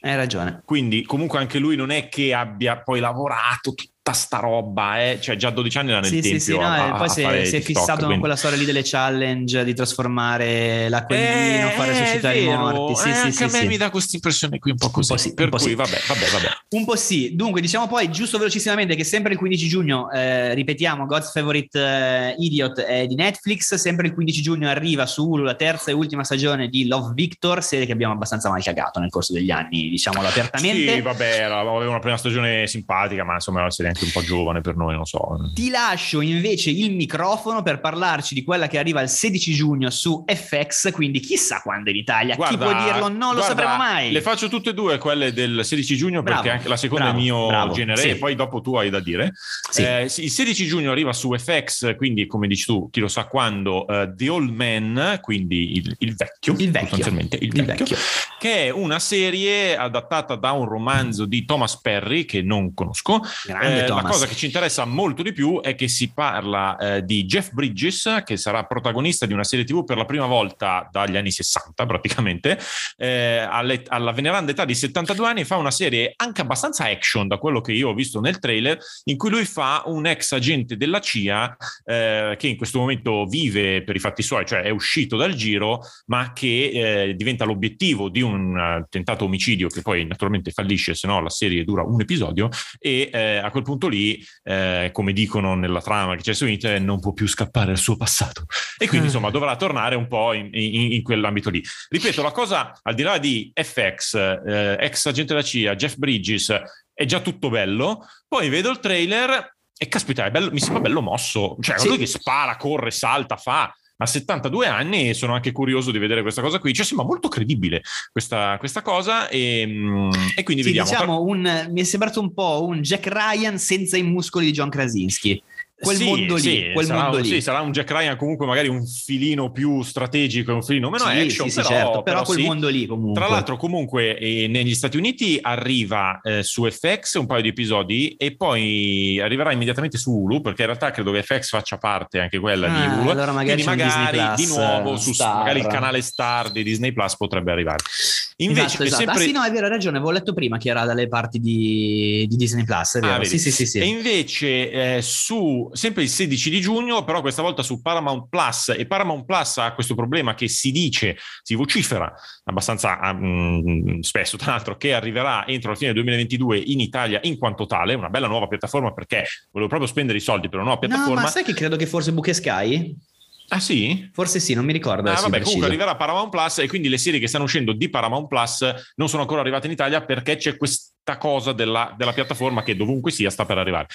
Hai ragione. Quindi comunque anche lui non è che abbia poi lavorato tutto tutta sta roba, eh? cioè già a 12 anni era nel sì, tempio sì, sì, no, a, poi si è, si è fissato quindi... con quella storia lì delle challenge di trasformare l'acquolino, eh, fare resuscitare i morti. Sì, eh, sì, anche sì, a me sì. mi dà questa impressione qui un po' così. Un po sì, per cui sì. vabbè, vabbè, vabbè. Un po' sì. Dunque diciamo poi, giusto velocissimamente, che sempre il 15 giugno, eh, ripetiamo, God's Favorite uh, Idiot è di Netflix, sempre il 15 giugno arriva sulla terza e ultima stagione di Love Victor, serie che abbiamo abbastanza mal cagato nel corso degli anni, diciamolo apertamente. Sì, vabbè, aveva una prima stagione simpatica, ma insomma è una serie anche un po' giovane per noi, non so. Ti lascio invece il microfono per parlarci di quella che arriva il 16 giugno su FX, quindi chissà quando in Italia. Guarda, Chi può dirlo? Non guarda, lo sapremo mai. Le faccio tutte e due quelle del 16 giugno bravo, perché anche la seconda bravo, è mio bravo, genere sì. e poi dopo tu hai da dire. Sì. Eh, il 16 giugno arriva su FX, quindi come dici tu, chi lo sa quando, uh, The Old Man, quindi il, il vecchio, il vecchio, sostanzialmente il, il vecchio, vecchio, che è una serie adattata da un romanzo di Thomas Perry che non conosco. Eh, la cosa che ci interessa molto di più è che si parla eh, di Jeff Bridges, che sarà protagonista di una serie TV per la prima volta dagli anni 60 praticamente, eh, alla veneranda età di 72 anni, fa una serie anche abbastanza action da quello che io ho visto nel trailer, in cui lui fa un ex agente della CIA eh, che in questo momento vive per i fatti suoi, cioè è uscito dal giro, ma che eh, diventa l'obiettivo di un uh, tentato omicidio che poi naturalmente fallisce, se no la serie dura un episodio e eh, a quel punto lì, eh, come dicono nella trama che c'è su internet, non può più scappare al suo passato. E quindi insomma dovrà tornare un po' in, in, in quell'ambito lì. Ripeto, la cosa al di là di FX, eh, ex agente della CIA, Jeff Bridges, è già tutto bello, poi vedo il trailer e caspita, bello, mi sembra bello mosso, cioè sì. lui che spara, corre, salta, fa a 72 anni e sono anche curioso di vedere questa cosa qui. Cioè, sembra molto credibile questa, questa cosa e, mm, e quindi sì, vediamo. Diciamo un, mi è sembrato un po' un Jack Ryan senza i muscoli di John Krasinski. Quel Sì, mondo lì, sì, quel sarà, mondo un- lì. sì, sarà un Jack Ryan comunque magari un filino più strategico, un filino meno Sì, action, sì, però, certo, però quel sì. mondo lì comunque. Tra l'altro, comunque, eh, negli Stati Uniti arriva eh, su FX un paio di episodi e poi arriverà immediatamente su Hulu, perché in realtà credo che FX faccia parte anche quella Ah, di Hulu. allora magari magari di nuovo su Star. magari il canale Star di Disney Plus potrebbe arrivare. Invece, esatto, esatto. sempre- Ah sì, no, è vero, hai ragione, avevo letto prima che era dalle parti di, di Disney Plus, è vero. Ah, sì, sì, sì, sì. E invece eh, su sempre il 16 di giugno, però questa volta su Paramount Plus, e Paramount Plus ha questo problema che si dice, si vocifera abbastanza mm, spesso, tra l'altro, che arriverà entro la fine del 2022 in Italia in quanto tale, una bella nuova piattaforma perché volevo proprio spendere i soldi per una nuova No, piattaforma. ma sai che credo che forse Book e Sky? Ah sì? Forse sì, non mi ricordo. Ah, vabbè, comunque preciso. arriverà Paramount Plus e quindi le serie che stanno uscendo di Paramount Plus non sono ancora arrivate in Italia perché c'è questa cosa della, della piattaforma che dovunque sia sta per arrivare.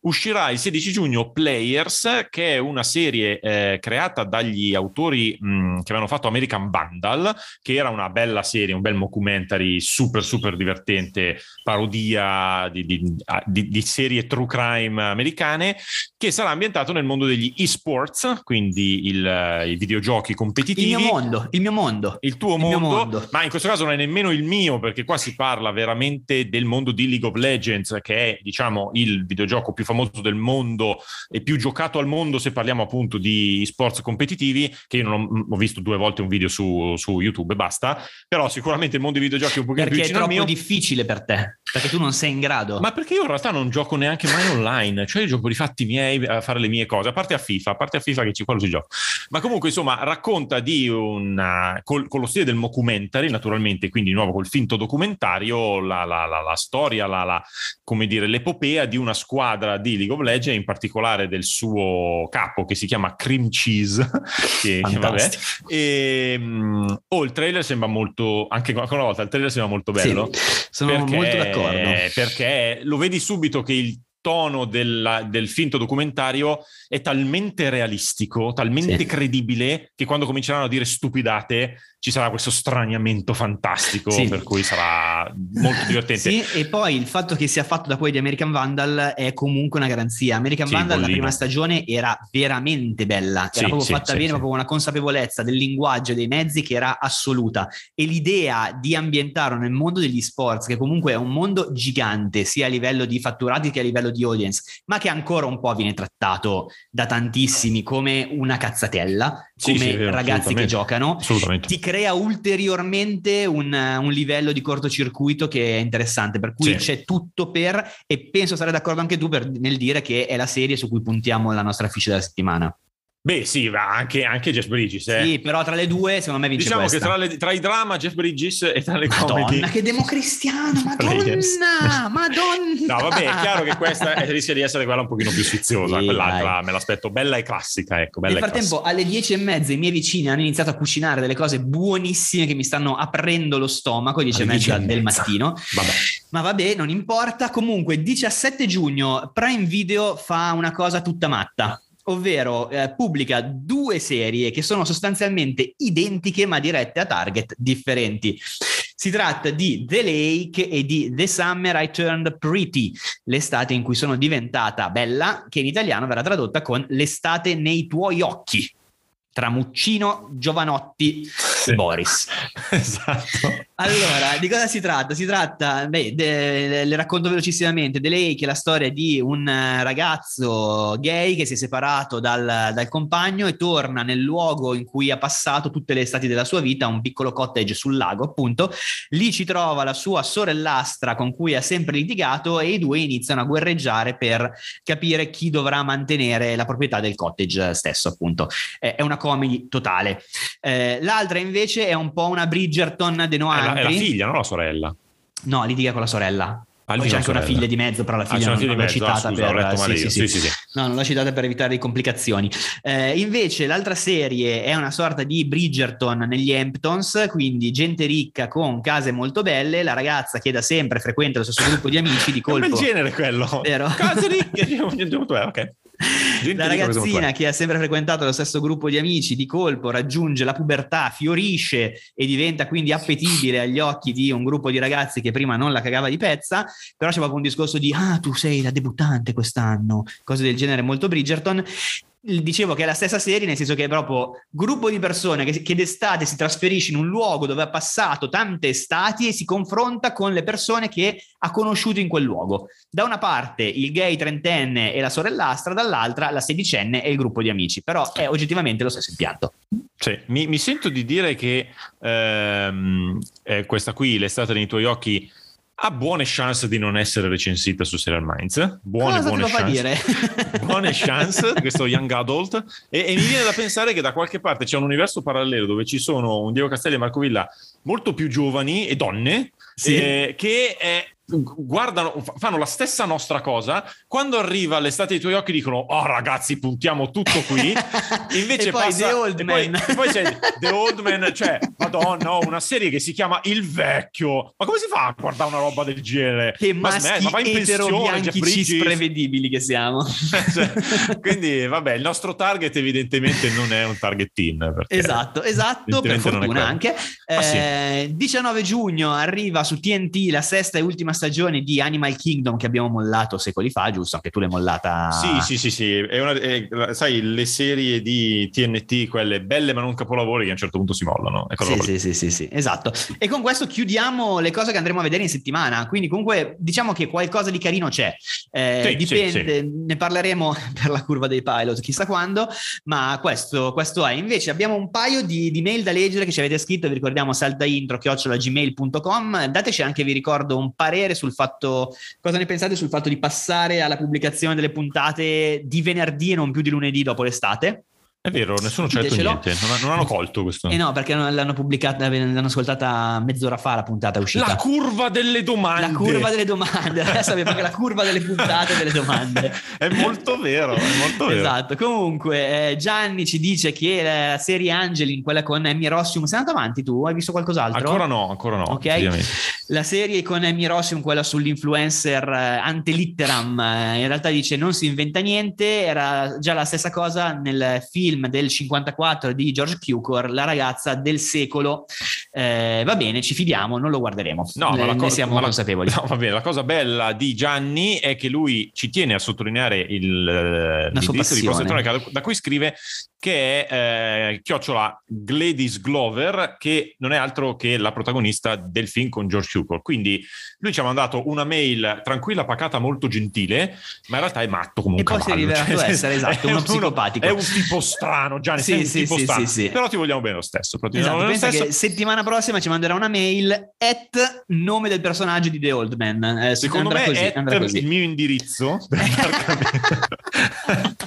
Uscirà il 16 giugno Players, che è una serie eh, creata dagli autori mh, che avevano fatto American Vandal, che era una bella serie, un bel mockumentary super super divertente, parodia di, di- di- di serie true crime americane, che sarà ambientato nel mondo degli esports, quindi il- i videogiochi competitivi. Il mio mondo, il mio mondo. Il tuo Il mondo, mondo. ma in questo caso non è nemmeno il mio, perché qua si parla veramente del mondo di League of Legends, che è, diciamo, il videogioco più famoso del mondo e più giocato al mondo se parliamo appunto di sports competitivi, che io non ho, ho visto due volte un video su, su YouTube e basta, però sicuramente il mondo dei videogiochi è un pochino più Perché è vicino troppo difficile per te. Perché tu non sei in grado. Ma perché io in realtà non gioco neanche mai online, cioè io gioco per i fatti miei a fare le mie cose, a parte a FIFA, a parte a FIFA che ci quello si gioca. Ma comunque, insomma, racconta di una col- con lo stile del mockumentary, naturalmente, quindi di nuovo col finto documentario, la, la- la- la storia, la, la- come dire, l'epopea di una squadra di League of Legends, in particolare del suo capo che si chiama Cream Cheese, <laughs> che vabbè. E, mm, oh, il trailer sembra molto, anche ancora una volta, il trailer sembra molto bello. Sì, sono molto d'accordo. Perché lo vedi subito che il tono della- del finto documentario è talmente realistico, talmente Sì. credibile, che quando cominceranno a dire stupidate ci sarà questo straniamento fantastico, Sì. per cui sarà molto divertente. Sì, e poi il fatto che sia fatto da quelli di American Vandal è comunque una garanzia. American Sì, Vandal, la bollino. prima stagione, era veramente bella, Sì, era proprio fatta bene, proprio una consapevolezza del linguaggio e dei mezzi che era assoluta. E l'idea di ambientarlo nel mondo degli sports, che comunque è un mondo gigante, sia a livello di fatturati che a livello di audience, ma che ancora un po' viene trattato da tantissimi come una cazzatella, Sì, come sì, vero, ragazzi che giocano ti crea ulteriormente un, un livello di cortocircuito che è interessante, per cui Sì. c'è tutto per, e penso sarai d'accordo anche tu per- nel dire che è la serie su cui puntiamo la nostra ficha della settimana. Beh, sì, ma anche, anche Jeff Bridges. eh. Sì, però tra le due secondo me vince Diciamo questa. che tra, le- tra i drama, Jeff Bridges e tra le comedy. Madonna, che democristiano, madonna, madonna. No, vabbè, è chiaro che questa è- rischia di essere quella un pochino più sfiziosa, Sì, quell'altra dai. me l'aspetto bella e classica, ecco, bella Nel frattempo, alle dieci e mezza, i miei vicini hanno iniziato a cucinare delle cose buonissime che mi stanno aprendo lo stomaco, dieci e mezza del mattino. classica. Vabbè. Ma vabbè, non importa. Comunque, 17 giugno Prime Video fa una cosa tutta matta. Ovvero eh, pubblica due serie che sono sostanzialmente identiche ma dirette a target differenti. Si tratta di The Lake e di The Summer I Turned Pretty, l'estate in cui sono diventata bella, che in italiano verrà tradotta con L'estate nei tuoi occhi, tra Muccino, Giovanotti e Boris. <laughs> esatto. Allora, di cosa si tratta? Si tratta, beh, de- le racconto velocissimamente, di lei che è la storia di un eh, ragazzo gay che si è separato dal, dal compagno e torna nel luogo in cui ha passato tutte le estati della sua vita, un piccolo cottage sul lago appunto, lì ci trova la sua sorellastra con cui ha sempre litigato e i due iniziano a guerreggiare per capire chi dovrà mantenere la proprietà del cottage stesso appunto. Eh, è una comedy totale. Eh, l'altra invece è un po' una Bridgerton de È Noir. la, è la figlia, non la sorella. No, litiga con la sorella. Ah, Poi c'è anche la una sorella. figlia di mezzo, però la Ah, figlia una non, non l'ho mezzo. Ah, citata scusa, ho per... sì, sì, Sì. No, non l'ho citata per evitare le complicazioni. Eh, invece l'altra serie è una sorta di Bridgerton negli Hamptons, quindi gente ricca con case molto belle, la ragazza che da sempre frequenta lo stesso gruppo di amici di <laughs> È colpo. bel genere quello. Vero? Case ricche. <laughs> ok. La ragazzina che ha sempre frequentato lo stesso gruppo di amici di colpo raggiunge la pubertà, fiorisce e diventa quindi appetibile agli occhi di un gruppo di ragazzi che prima non la cagava di pezza, però c'è proprio un discorso di ah tu sei la debuttante quest'anno, cose del genere molto Bridgerton. Dicevo che è la stessa serie, nel senso che è proprio gruppo di persone che, che d'estate si trasferisce in un luogo dove ha passato tante estati e si confronta con le persone che ha conosciuto in quel luogo. Da una parte il gay trentenne e la sorellastra, dall'altra la sedicenne e il gruppo di amici, però è oggettivamente lo stesso impianto. Sì, mi, mi sento di dire che ehm, eh, questa qui, l'estate nei tuoi occhi, ha buone chance di non essere recensita su Serial Minds. Buone, <laughs> buone chance. dire? buone chance di questo young adult e, e mi viene da pensare che da qualche parte c'è un universo parallelo dove ci sono un Diego Castelli e Marco Villa molto più giovani e donne Sì. eh, che eh, guardano, fa- fanno la stessa nostra cosa quando arriva l'estate dei tuoi occhi dicono oh ragazzi puntiamo tutto qui <laughs> invece E poi passa- The Old e poi, Man. e poi c'è The Old Man cioè <laughs> madonna una serie che si chiama Il Vecchio ma come si fa a guardare una roba del genere che ma, maschi ma vai in pensione Jeff bianchi Bridges. cis prevedibili che siamo. <laughs> Cioè, quindi vabbè il nostro target evidentemente non è un target teen perché Esatto, esatto, per è fortuna anche. Ah, sì. Eh, 19 giugno arriva su TNT la sesta e ultima stagione di Animal Kingdom che abbiamo mollato secoli fa, giusto? Anche tu l'hai mollata. Sì, sì, sì, sì. È una, è- sai, le serie di TNT, quelle belle ma non capolavori, che a un certo punto si mollano. Sì, sì, sì, sì, sì, esatto. E con questo chiudiamo le cose che andremo a vedere in settimana. Quindi, comunque, diciamo che qualcosa di carino c'è. Eh, Sì, dipende, ne parleremo <laughs> per la curva dei pilot, chissà quando. Ma questo, questo è. Invece, abbiamo un paio di, di mail da leggere che ci avete scritto. Vi ricordiamo saltaintro gmail.com. Dateci anche, vi ricordo, un parere sul fatto. Cosa ne pensate sul fatto di passare alla pubblicazione delle puntate di venerdì e non più di lunedì dopo l'estate? È vero, nessuno ci ha detto niente. Non, non hanno colto questo. Eh no, perché l'hanno pubblicata, l'hanno ascoltata mezz'ora fa la puntata uscita. La curva delle domande. La curva delle domande, adesso abbiamo anche la curva delle puntate delle domande. <laughs> è molto vero, è molto vero. Esatto, comunque eh, Gianni ci dice che la serie Angelin, quella con Emmy Rossium, sei andato avanti tu? Hai visto qualcos'altro? Ancora no, ancora no. Ok. La serie con Emmy Rossium, quella sull'influencer eh, antelitteram, eh, in realtà dice non si inventa niente, era già la stessa cosa nel film del 54 di George Cukor, La ragazza del secolo. Eh, va bene, ci fidiamo, non lo guarderemo. No, ma la cosa, siamo ma la- consapevoli. no, va bene, la cosa bella di Gianni è che lui ci tiene a sottolineare il, l'indirizzo di posta elettronica da, cui scrive che è eh, chiocciola Gladys Glover, che non è altro che la protagonista del film con George Cukor. Quindi lui ci ha mandato una mail tranquilla, pacata, molto gentile, ma in realtà è matto come un E poi si è cavallo. rivelato Cioè, essere, esatto, è uno psicopatico. È un tipo strano, Gianni, Sì, sì, sì, strano. Però ti vogliamo bene lo stesso. Esatto, lo stesso. che settimana prossima ci manderà una mail at nome del personaggio di The Old Man. Eh, Secondo me così, è il mio indirizzo. <laughs> <laughs>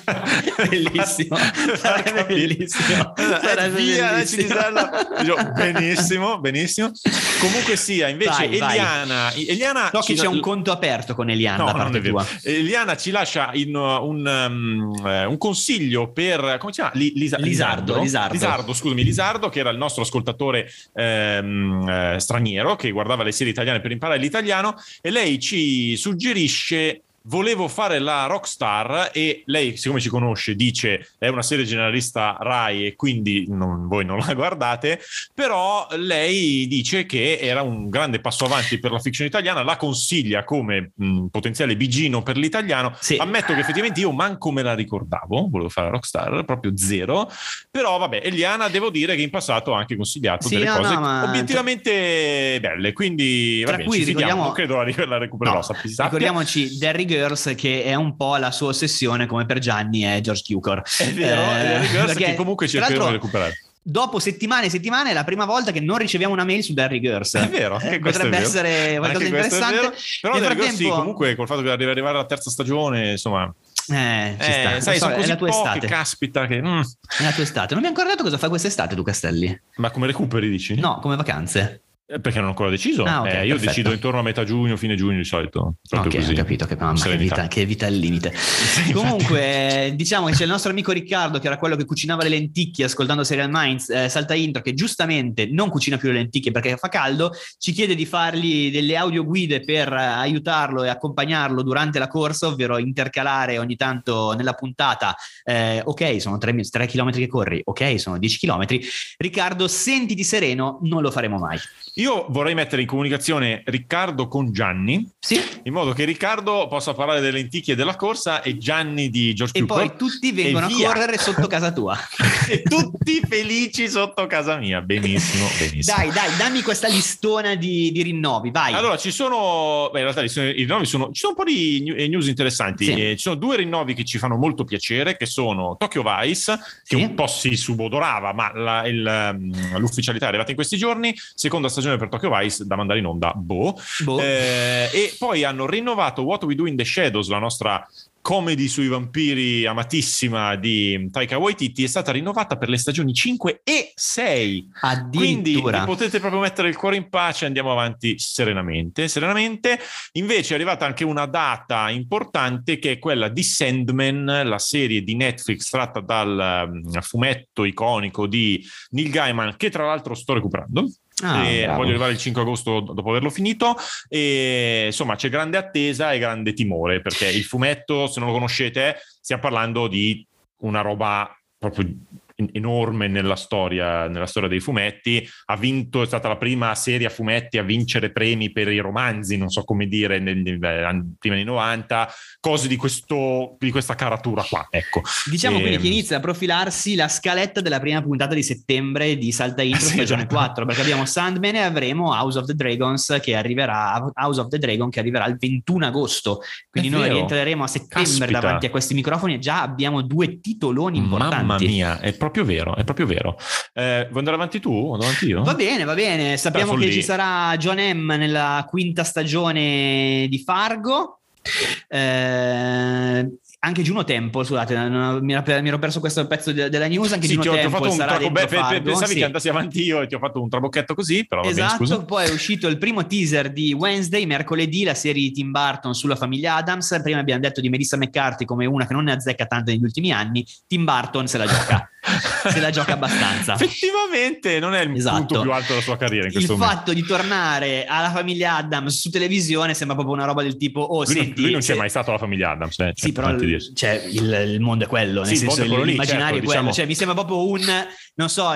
<laughs> Bellissimo, sarebbe bellissimo. Sarebbe via, bellissimo. Benissimo, benissimo. Comunque sia, invece Vai, vai. Eliana, Eliana So che c'è un conto aperto con Eliana No, da parte tua. Eliana ci lascia in, uh, un, um, eh, un consiglio per come si chiama? Li- Lisa- Lisardo, Lisardo. Lisardo, scusami, Lisardo, che era il nostro ascoltatore ehm, eh, straniero che guardava le serie italiane per imparare l'italiano, e lei ci suggerisce. Volevo fare la rockstar e lei, siccome ci conosce, dice è una serie generalista Rai e quindi non- voi non <laughs> la guardate, però lei dice che era un grande passo avanti per la fiction italiana, la consiglia come mh, potenziale bigino per l'italiano. Sì. Ammetto che effettivamente io manco me la ricordavo, volevo fare la rockstar, proprio zero, però vabbè, Eliana devo dire che in passato ha anche consigliato Sì, delle no, cose no, obiettivamente belle, quindi Tra va bene, cui ricordiamo- non credo la, la recupererò, No, sappi- sappia. ricordiamoci Derry Girls che è un po' la sua ossessione come per Gianni è George Cukor. È vero, Eh, Derry Girls perché, che comunque cercheremo di recuperare. Dopo settimane e settimane è la prima volta che non riceviamo una mail su Derry Girls. È vero, Eh, questo è potrebbe vero. essere qualcosa di è interessante. vero. Però Nel Derry Girls sì, frattempo- comunque col fatto che deve arrivare alla terza stagione, insomma, Eh, ci eh, sta. Sai, so, sono è così la tua poche, estate. caspita che... mm. È la tua estate. Non mi hai ancora detto cosa fai quest'estate tu, Castelli? Ma come recuperi, dici? No, come vacanze. Eh, Perché non ho ancora deciso. Ah, ok, Eh, io perfetto. decido intorno a metà giugno, fine giugno di solito. Ok, così. ho capito che, mamma, che, vita, che vita al limite. <laughs> Sì, Comunque, eh, diciamo che c'è il nostro amico Riccardo, che era quello che cucinava le lenticchie ascoltando Serial Minds, eh, salta intro, che giustamente non cucina più le lenticchie perché fa caldo, ci chiede di fargli delle audioguide per eh, aiutarlo e accompagnarlo durante la corsa, ovvero intercalare ogni tanto nella puntata, eh, ok, sono 3, km che corri, ok, sono 10 km. Riccardo, sentiti sereno, non lo faremo mai. Io vorrei mettere in comunicazione Riccardo con Gianni, Sì? in modo che Riccardo possa parlare delle lenticchie della corsa e Gianni di George E Cukor. poi tutti vengono a correre sotto casa tua. <laughs> e tutti felici sotto casa mia. Benissimo, benissimo. Dai, dai, dammi questa listona di, di rinnovi, vai. Allora, ci sono, beh, in realtà i rinnovi sono, ci sono un po' di eh, news interessanti. Sì. Eh, ci sono due rinnovi che ci fanno molto piacere, che sono Tokyo Vice, che Sì. un po' si subodorava, ma la- il, ehm, l'ufficialità è arrivata in questi giorni. Seconda stagione per Tokyo Vice da mandare in onda, boh. Boh. Eh, e poi hanno rinnovato What We Do in the Shadows, la nostra comedy sui vampiri amatissima di Taika Waititi, è stata rinnovata per le stagioni 5 e 6. Quindi potete proprio mettere il cuore in pace e andiamo avanti serenamente. Serenamente. Invece è arrivata anche una data importante che è quella di Sandman, la serie di Netflix tratta dal um, fumetto iconico di Neil Gaiman, che tra l'altro sto recuperando. Ah, E bravo. voglio arrivare il 5 agosto dopo averlo finito e insomma c'è grande attesa e grande timore perché il fumetto se non lo conoscete stiamo parlando di una roba proprio enorme nella storia, nella storia dei fumetti ha vinto, è stata la prima serie a fumetti a vincere premi per i romanzi non so come dire nel, anni- prima anni 90 cose di, questo, di questa caratura qua ecco Diciamo quindi Ehm, che inizia a profilarsi la scaletta della prima puntata di settembre di Salta Intro <laughs> Sì, stagione esatto. 4, perché abbiamo Sandman e avremo House of the Dragons che arriverà House of the Dragon che arriverà il 21 agosto. Quindi È noi rientreremo a settembre Caspita. davanti a questi microfoni e già abbiamo due titoloni importanti. Mamma mia, è proprio vero, è proprio vero. Eh, vuoi andare avanti tu? Vado avanti io? Va bene, va bene. Sappiamo che ci sarà John M nella quinta stagione di Fargo. Eh, anche Juno Tempo, scusate, mi, ero perso questo pezzo de- della news. Anche Sì, ti ho, ho Tempo fatto un sarà dentro beh, pe- pensavi sì. che andassi avanti io e ti ho fatto un trabocchetto così, però bene, Esatto, scusa. poi è uscito il primo teaser di Wednesday, mercoledì, la serie di Tim Burton sulla famiglia Adams. Prima abbiamo detto di Melissa McCarthy come una che non ne azzecca tanto negli ultimi anni. Tim Burton se la gioca, <laughs> se la gioca abbastanza. <laughs> Effettivamente non è il Esatto. punto più alto della sua carriera in Il questo momento. fatto di tornare alla famiglia Adams su televisione sembra proprio una roba del tipo: Oh, Lui, non- senti, lui non se- c'è mai stato alla famiglia Adams, eh, Sì, però il, dirsi. cioè, il, il mondo è quello, nel Sì, il senso l'immaginario certo, è quello. diciamo- Cioè, mi sembra proprio un, non so,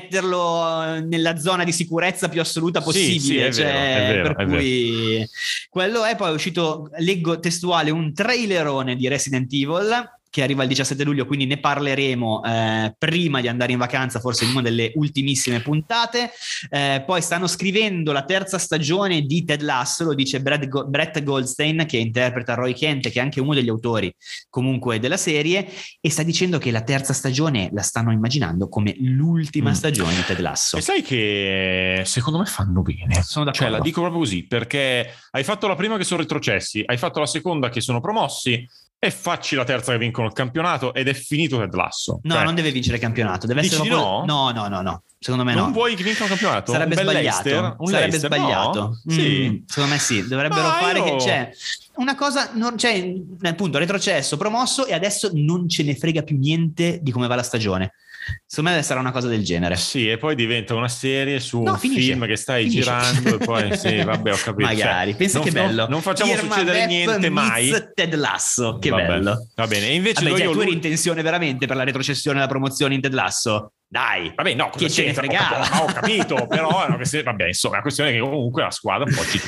metterlo nella zona di sicurezza più assoluta Sì, possibile. sì, è cioè, vero, è vero, per è cui quello è poi è uscito, leggo testuale, un trailerone di Resident Evil che arriva il 17 luglio, quindi ne parleremo eh, prima di andare in vacanza, forse in una delle ultimissime puntate. Eh, poi stanno scrivendo la terza stagione di Ted Lasso, lo dice Brad Go- Brett Goldstein, che interpreta Roy Kent, che è anche uno degli autori comunque della serie, e sta dicendo che la terza stagione la stanno immaginando come l'ultima Mm. stagione di Ted Lasso. E sai che secondo me fanno bene. Sono d'accordo. Cioè, la dico proprio così, perché hai fatto la prima che sono retrocessi, hai fatto la seconda che sono promossi e facci la terza che vincono il campionato ed è finito Ted Lasso. No, Cioè, non deve vincere il campionato, deve Dici essere proprio- no? no, no, no, no. Secondo me non no. vuoi che vinca il campionato? Sarebbe Un sbagliato. Leicester? Un Sarebbe Leicester? sbagliato. No? Mm, Sì. secondo me sì. Dovrebbero Ma fare io- che c'è una cosa, non, cioè, appunto, retrocesso, promosso e adesso non ce ne frega più niente di come va la stagione. Secondo me sarà una cosa del genere. Sì, e poi diventa una serie su No, un finisce. film che stai Finisce. girando e poi sì, <laughs> vabbè, ho capito. Magari, Cioè, pensa non- che bello. Non, facciamo Irma succedere Vep niente mai. Ted Lasso, che Vabbè, bello. Va bene, e invece Vabbè, cioè, io tu eri in tensione veramente per la retrocessione e la promozione in Ted Lasso? Dai. Vabbè, no, cosa Chi ce ne fregava? cap- Ho, capito, <laughs> però è una questione, vabbè, insomma, è una questione che comunque la squadra un po' ci.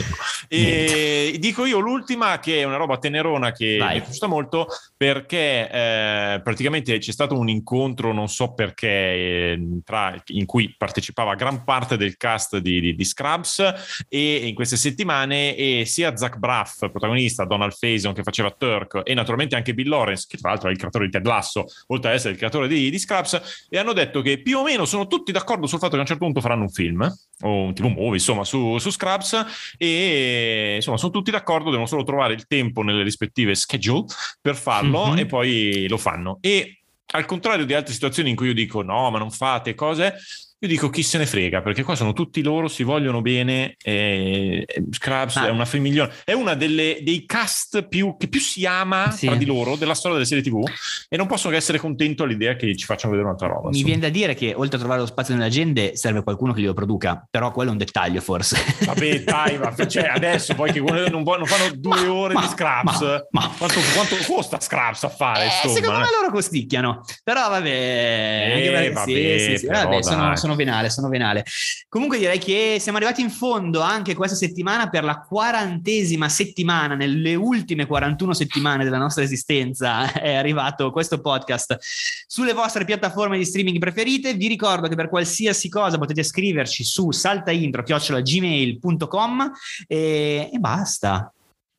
E dico io l'ultima che è una roba tenerona che Vai. mi piaciuta molto perché eh, praticamente c'è stato un incontro, non so perché, eh, tra- in cui partecipava gran parte del cast di, di- di Scrubs e in queste settimane e sia Zach Braff, protagonista, Donald Faison che faceva Turk e naturalmente anche Bill Lawrence, che tra l'altro è il creatore di Ted Lasso, oltre ad essere il creatore di, di Scrubs, e hanno detto che più o meno sono tutti d'accordo sul fatto che a un certo punto faranno un film o un tipo movie insomma su, su Scrubs e insomma sono tutti d'accordo devono solo trovare il tempo nelle rispettive schedule per farlo Mhm. e poi lo fanno e al contrario di altre situazioni in cui io dico no ma non fate cose Io dico chi se ne frega, perché qua sono tutti loro, si vogliono bene. E Scrubs Ah. è una famiglione, è una delle, dei cast più, che più si ama Sì. tra di loro della storia delle serie TV e non posso che essere contento all'idea che ci facciano vedere un'altra roba. Mi insomma. viene da dire che oltre a trovare lo spazio nelle agende serve qualcuno che glielo produca, però quello è un dettaglio forse. Vabbè, dai, ma <laughs> cioè, adesso poi che non, non fanno due Ma- ore ma- di Scraps, ma- quanto, quanto costa Scraps a fare? Eh, secondo eh? me loro costicchiano, però vabbè, perché- vabbè, sì, sì, però vabbè, sono, dai. Sono venale, sono venale. Comunque direi che siamo arrivati in fondo anche questa settimana per la quarantesima settimana, nelle ultime 41 settimane della nostra esistenza <laughs> è arrivato questo podcast sulle vostre piattaforme di streaming preferite. Vi ricordo che per qualsiasi cosa potete scriverci su saltaintro.gmail.com e, e basta.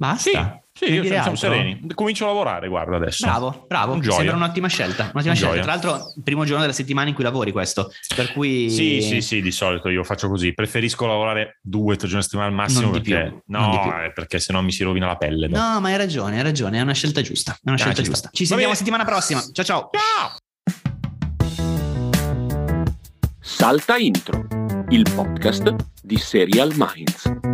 Basta. Sì, dire siamo altro? sereni. Comincio a lavorare, guarda adesso. Bravo, bravo, Un sembra un'ottima scelta. Un'ottima Un scelta. Tra l'altro, il primo giorno della settimana in cui lavori questo, per cui Sì, sì, sì, di solito io faccio così. Preferisco lavorare due o tre giorni a settimana al massimo Non di perché, più, non di no, più. perché sennò mi si rovina la pelle. dopo. No, ma hai ragione, hai ragione, è una scelta giusta. È una Ah, scelta ci giusta. sta. Ci sentiamo settimana prossima. Ciao ciao. Ciao! Salta Intro, il podcast di Serial Minds.